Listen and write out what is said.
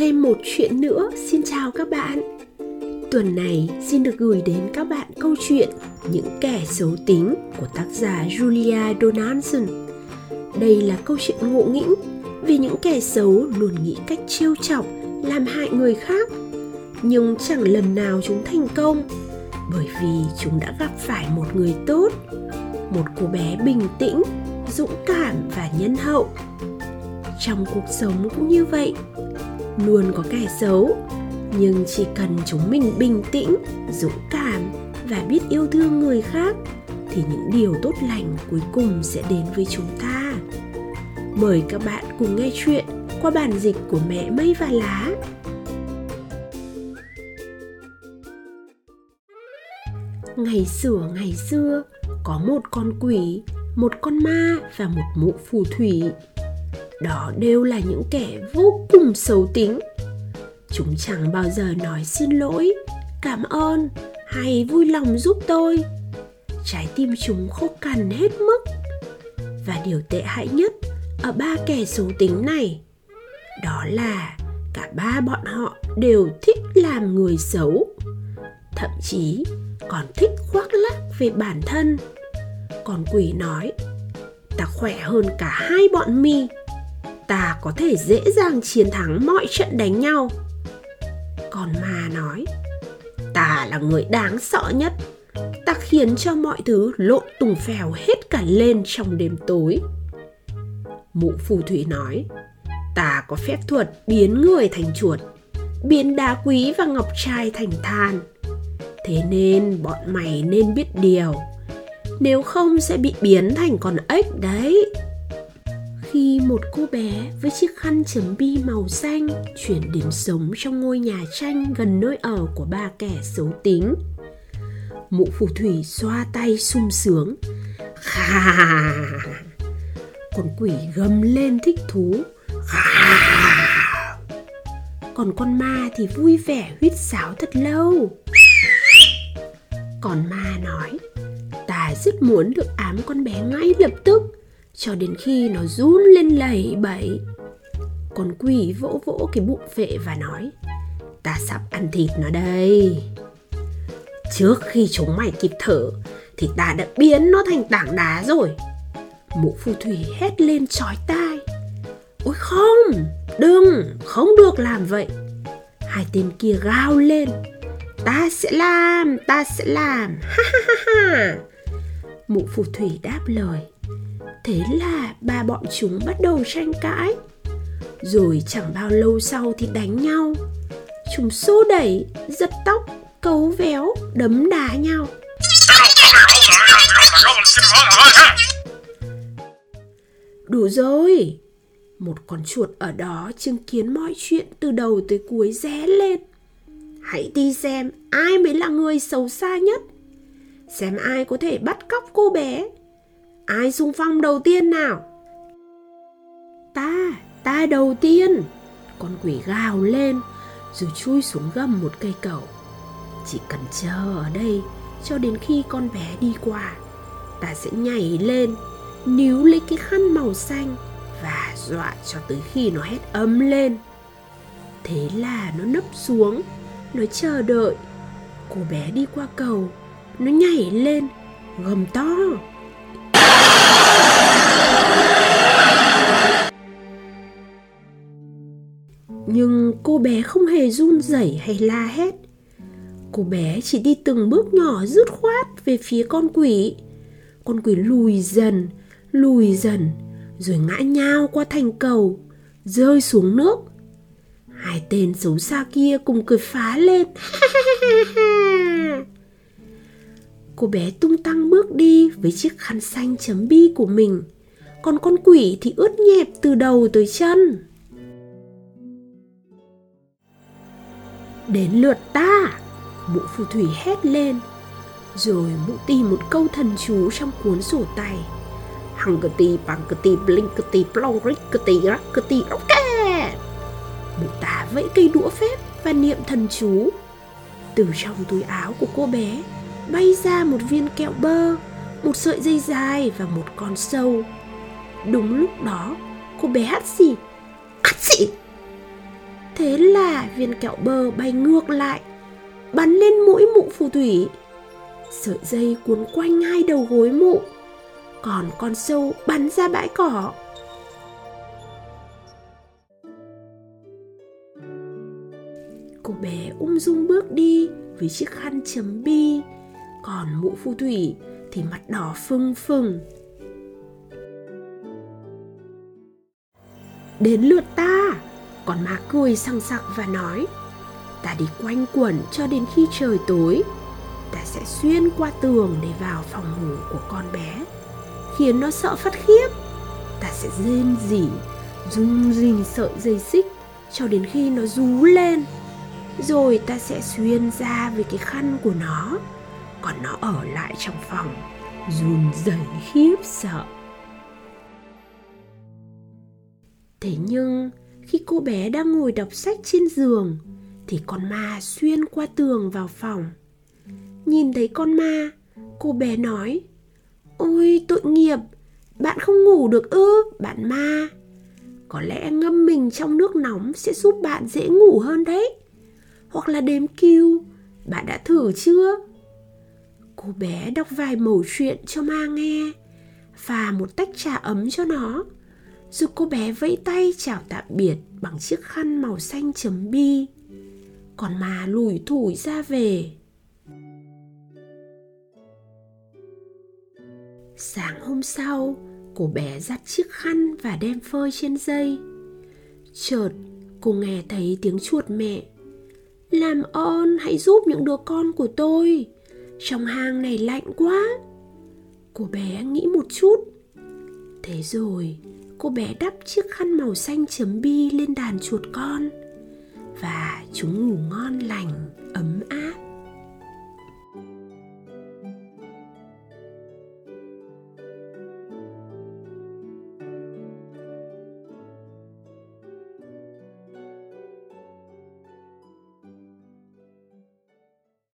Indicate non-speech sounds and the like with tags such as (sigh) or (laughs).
thêm một chuyện nữa. Xin chào các bạn. Tuần này xin được gửi đến các bạn câu chuyện những kẻ xấu tính của tác giả julia donaldson. Đây là câu chuyện ngộ nghĩnh vì những kẻ xấu luôn nghĩ cách trêu chọc, làm hại người khác. Nhưng chẳng lần nào chúng thành công, bởi vì chúng đã gặp phải một người tốt, một cô bé bình tĩnh, dũng cảm và nhân hậu. Trong cuộc sống cũng như vậy luôn có kẻ xấu. Nhưng chỉ cần chúng mình bình tĩnh, dũng cảm và biết yêu thương người khác, thì những điều tốt lành cuối cùng sẽ đến với chúng ta. Mời các bạn cùng nghe chuyện qua bản dịch của mẹ mây và lá. Ngày xưa ngày xưa, có một con quỷ, một con ma và một mụ phù thủy đó đều là những kẻ vô cùng xấu tính. Chúng chẳng bao giờ nói xin lỗi, cảm ơn hay vui lòng giúp tôi. Trái tim chúng khô cằn hết mức. Và điều tệ hại nhất ở ba kẻ xấu tính này, đó là cả ba bọn họ đều thích làm người xấu, thậm chí còn thích khoác lác về bản thân. Còn quỷ nói, ta khỏe hơn cả hai bọn mi ta có thể dễ dàng chiến thắng mọi trận đánh nhau. Còn ma nói, ta là người đáng sợ nhất. Ta khiến cho mọi thứ lộn tùng phèo hết cả lên trong đêm tối. Mụ phù thủy nói, ta có phép thuật biến người thành chuột, biến đá quý và ngọc trai thành than. Thế nên bọn mày nên biết điều, nếu không sẽ bị biến thành con ếch đấy khi một cô bé với chiếc khăn chấm bi màu xanh chuyển đến sống trong ngôi nhà tranh gần nơi ở của ba kẻ xấu tính. Mụ phù thủy xoa tay sung sướng. Khà con quỷ gầm lên thích thú. Khà còn con ma thì vui vẻ huýt sáo thật lâu. Còn ma nói, ta rất muốn được ám con bé ngay lập tức cho đến khi nó run lên lẩy bẩy con quỷ vỗ vỗ cái bụng vệ và nói, ta sắp ăn thịt nó đây. Trước khi chúng mày kịp thở, thì ta đã biến nó thành tảng đá rồi. Mụ phù thủy hét lên chói tai, ôi không, đừng, không được làm vậy. Hai tên kia gào lên, ta sẽ làm, ta sẽ làm. (laughs) Ha ha ha ha. Mụ phù thủy đáp lời thế là ba bọn chúng bắt đầu tranh cãi. Rồi chẳng bao lâu sau thì đánh nhau. Chúng xô đẩy, giật tóc, cấu véo, đấm đá nhau. Đủ rồi. Một con chuột ở đó chứng kiến mọi chuyện từ đầu tới cuối ré lên. Hãy đi xem ai mới là người xấu xa nhất. Xem ai có thể bắt cóc cô bé ai xung phong đầu tiên nào? Ta ta đầu tiên. Con quỷ gào lên, rồi chui xuống gầm một cây cầu. Chỉ cần chờ ở đây cho đến khi con bé đi qua, ta sẽ nhảy lên, níu lấy cái khăn màu xanh và dọa cho tới khi nó hét ấm lên. Thế là nó nấp xuống, nó chờ đợi. Cô bé đi qua cầu, nó nhảy lên, gầm to. Nhưng cô bé không hề run rẩy hay la hét. Cô bé chỉ đi từng bước nhỏ dứt khoát về phía con quỷ. Con quỷ lùi dần lùi dần, rồi ngã nhao qua thành cầu, rơi xuống nước. Hai tên xấu xa kia cùng cười phá lên. (laughs) Cô bé tung tăng bước đi với chiếc khăn xanh chấm bi của mình. Còn con quỷ thì ướt nhẹp từ đầu tới chân. Đến lượt ta. Mụ phù thủy hét lên, rồi mụ tìm một câu thần chú trong cuốn sổ tay hangati tì rắc plongrikati tì, ok. Mụ ta vẫy cây đũa phép và niệm thần chú. Từ trong túi áo của cô bé, bay ra một viên kẹo bơ, một sợi dây dài và một con sâu. Đúng lúc đó, cô bé hắt xì. Hắt xì? Thế là viên kẹo bơ bay ngược lại, bắn lên mũi mụ phù thủy. Sợi dây cuốn quanh hai đầu gối mụ, còn con sâu bắn ra bãi cỏ. Cô bé ung dung bước đi với chiếc khăn chấm bi, còn mụ phù thủy thì mặt đỏ phừng phừng. Đến lượt ta, con má cười sằng sặc và nói Ta đi quanh quẩn cho đến khi trời tối. Ta sẽ xuyên qua tường để vào phòng ngủ của con bé. Khiến nó sợ phát khiếp. Ta sẽ rên rỉ, rung rình sợi dây xích Cho đến khi nó rú lên. Rồi ta sẽ xuyên ra với cái khăn của nó. Còn nó ở lại trong phòng Run rẩy khiếp sợ. Thế nhưng khi cô bé đang ngồi đọc sách trên giường, thì con ma xuyên qua tường vào phòng. Nhìn thấy con ma, cô bé nói, ôi, tội nghiệp, bạn không ngủ được ư, bạn ma. Có lẽ ngâm mình trong nước nóng sẽ giúp bạn dễ ngủ hơn đấy. Hoặc là đếm kiêu bạn đã thử chưa? Cô bé đọc vài mẩu chuyện cho ma nghe, và một tách trà ấm cho nó rồi cô bé vẫy tay chào tạm biệt bằng chiếc khăn màu xanh chấm bi, còn mà lủi thủi ra về. Sáng hôm sau, cô bé dắt chiếc khăn và đem phơi trên dây. Chợt, cô nghe thấy tiếng chuột mẹ. Làm ơn, hãy giúp những đứa con của tôi. Trong hang này lạnh quá. Cô bé nghĩ một chút. Thế rồi cô bé đắp chiếc khăn màu xanh chấm bi lên đàn chuột con. Và chúng ngủ ngon lành, ấm áp.